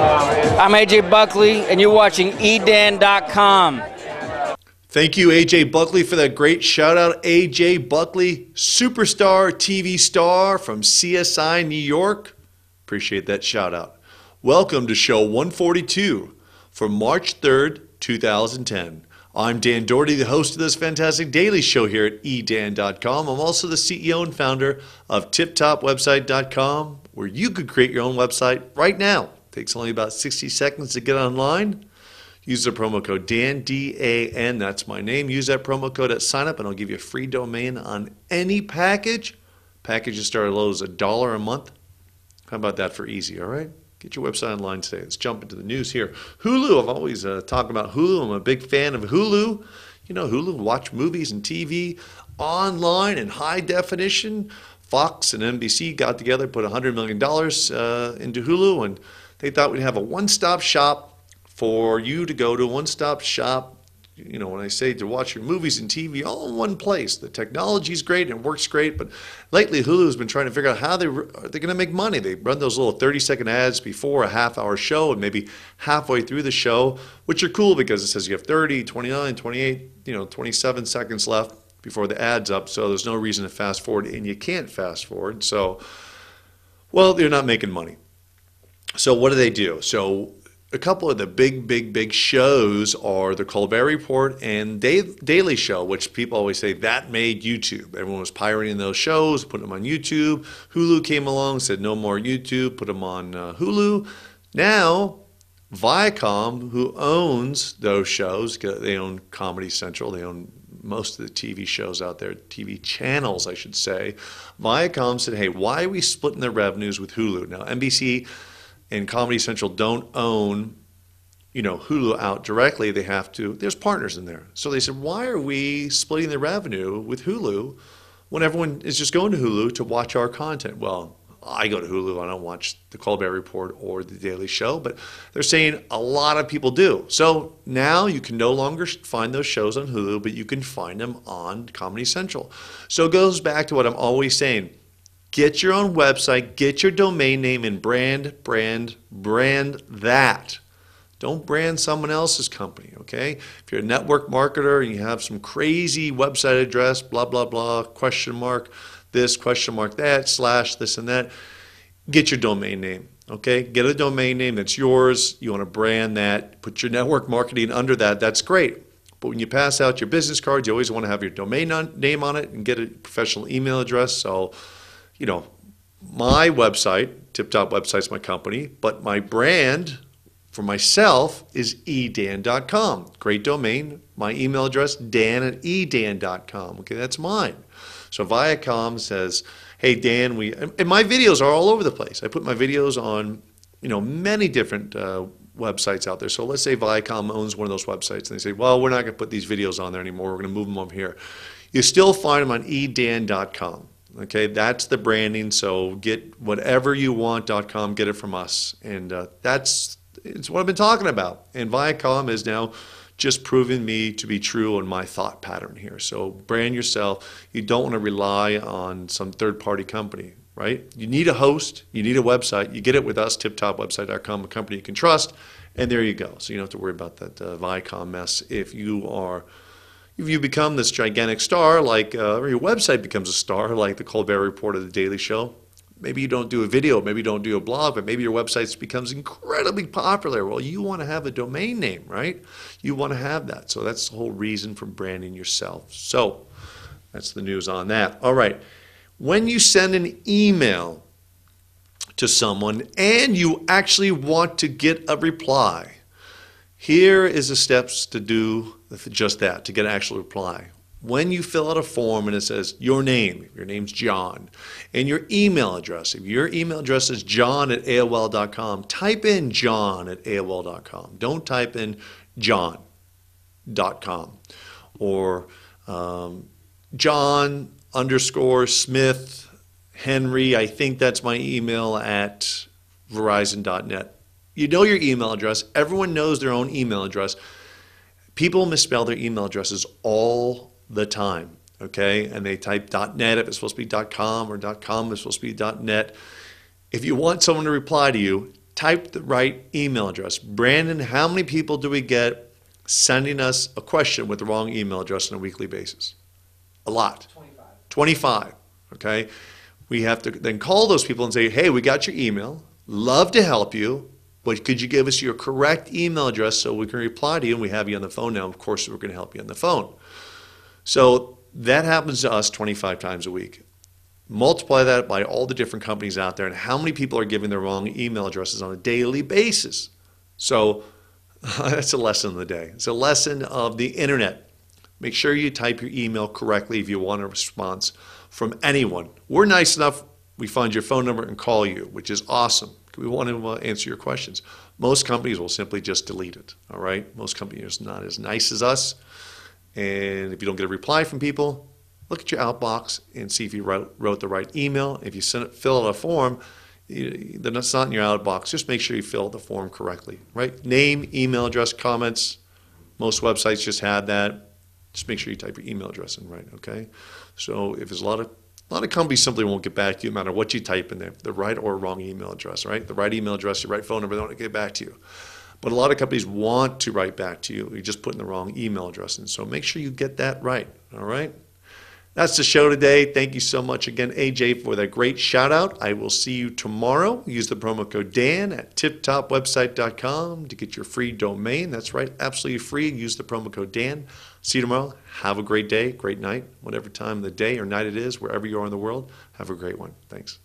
I'm AJ Buckley, and you're watching edan.com. Thank you, AJ Buckley, for that great shout out. AJ Buckley, superstar TV star from CSI New York. Appreciate that shout out. Welcome to show 142 for March 3rd, 2010. I'm Dan Doherty, the host of this fantastic daily show here at edan.com. I'm also the CEO and founder of tiptopwebsite.com, where you could create your own website right now. Takes only about 60 seconds to get online. Use the promo code Dan, D A N, that's my name. Use that promo code at sign up, and I'll give you a free domain on any package. Packages start as low as a dollar a month. How about that for easy, all right? Get your website online today. Let's jump into the news here. Hulu, I've always uh, talked about Hulu. I'm a big fan of Hulu. You know, Hulu, watch movies and TV online in high definition. Fox and NBC got together, put $100 million uh, into Hulu, and they thought we'd have a one stop shop for you to go to, a one stop shop you know, when I say to watch your movies and TV all in one place, the technology is great and it works great. But lately, Hulu's been trying to figure out how they are they going to make money. They run those little 30 second ads before a half hour show and maybe halfway through the show, which are cool because it says you have 30, 29, 28, you know, 27 seconds left before the ad's up. So there's no reason to fast forward, and you can't fast forward. So, well, they're not making money. So what do they do? So a couple of the big, big, big shows are the Colbert Report and Daily Show, which people always say that made YouTube. Everyone was pirating those shows, putting them on YouTube. Hulu came along, said no more YouTube, put them on uh, Hulu. Now, Viacom, who owns those shows, they own Comedy Central, they own most of the TV shows out there, TV channels, I should say. Viacom said, hey, why are we splitting the revenues with Hulu? Now, NBC and Comedy Central don't own, you know, Hulu out directly. They have to. There's partners in there. So they said, why are we splitting the revenue with Hulu when everyone is just going to Hulu to watch our content? Well, I go to Hulu. I don't watch the Colbert Report or the Daily Show, but they're saying a lot of people do. So now you can no longer find those shows on Hulu, but you can find them on Comedy Central. So it goes back to what I'm always saying Get your own website, get your domain name, and brand, brand, brand that. Don't brand someone else's company, okay? If you're a network marketer and you have some crazy website address, blah, blah, blah, question mark this, question mark that, slash this and that, get your domain name, okay? Get a domain name that's yours. You want to brand that, put your network marketing under that, that's great. But when you pass out your business cards, you always want to have your domain name on it and get a professional email address. So, you know, my website, Tip Top Website's my company, but my brand for myself is edan.com. Great domain. My email address, dan at edan.com. Okay, that's mine. So Viacom says, hey, Dan, we, and my videos are all over the place. I put my videos on, you know, many different uh, websites out there. So let's say Viacom owns one of those websites and they say, well, we're not going to put these videos on there anymore. We're going to move them over here. You still find them on edan.com. Okay, that's the branding. So get whatever you want.com, get it from us. And uh, that's it's what I've been talking about. And Viacom is now just proving me to be true on my thought pattern here. So brand yourself. You don't want to rely on some third party company, right? You need a host, you need a website. You get it with us, tiptopwebsite.com, a company you can trust. And there you go. So you don't have to worry about that uh, Viacom mess if you are if you become this gigantic star, like uh, or your website becomes a star, like the Colbert Report or the Daily Show, maybe you don't do a video, maybe you don't do a blog, but maybe your website becomes incredibly popular. Well, you want to have a domain name, right? You want to have that. So that's the whole reason for branding yourself. So that's the news on that. All right. When you send an email to someone and you actually want to get a reply, here is the steps to do just that, to get an actual reply. When you fill out a form and it says your name, your name's John, and your email address, if your email address is john at AOL.com, type in john at AOL.com. Don't type in john.com or um, John underscore Smith Henry. I think that's my email at Verizon.net. You know your email address. Everyone knows their own email address. People misspell their email addresses all the time, okay? And they type .net if it's supposed to be .com or .com if it's supposed to be .net. If you want someone to reply to you, type the right email address. Brandon, how many people do we get sending us a question with the wrong email address on a weekly basis? A lot. 25. 25. Okay. We have to then call those people and say, hey, we got your email. Love to help you. But could you give us your correct email address so we can reply to you? And we have you on the phone now. Of course, we're going to help you on the phone. So that happens to us 25 times a week. Multiply that by all the different companies out there and how many people are giving the wrong email addresses on a daily basis. So that's a lesson of the day. It's a lesson of the internet. Make sure you type your email correctly if you want a response from anyone. We're nice enough, we find your phone number and call you, which is awesome. We want to uh, answer your questions. Most companies will simply just delete it, all right? Most companies are not as nice as us. And if you don't get a reply from people, look at your outbox and see if you wrote, wrote the right email. If you it, fill out a form, then it's not in your outbox. Just make sure you fill out the form correctly, right? Name, email address, comments. Most websites just have that. Just make sure you type your email address in right, okay? So if there's a lot of a lot of companies simply won't get back to you no matter what you type in there, the right or wrong email address, right? The right email address, your right phone number, they don't get back to you. But a lot of companies want to write back to you. You're just putting the wrong email address. in. so make sure you get that right. All right. That's the show today. Thank you so much again, AJ, for that great shout out. I will see you tomorrow. Use the promo code Dan at tiptopwebsite.com to get your free domain. That's right, absolutely free. Use the promo code Dan. See you tomorrow. Have a great day, great night, whatever time of the day or night it is, wherever you are in the world. Have a great one. Thanks.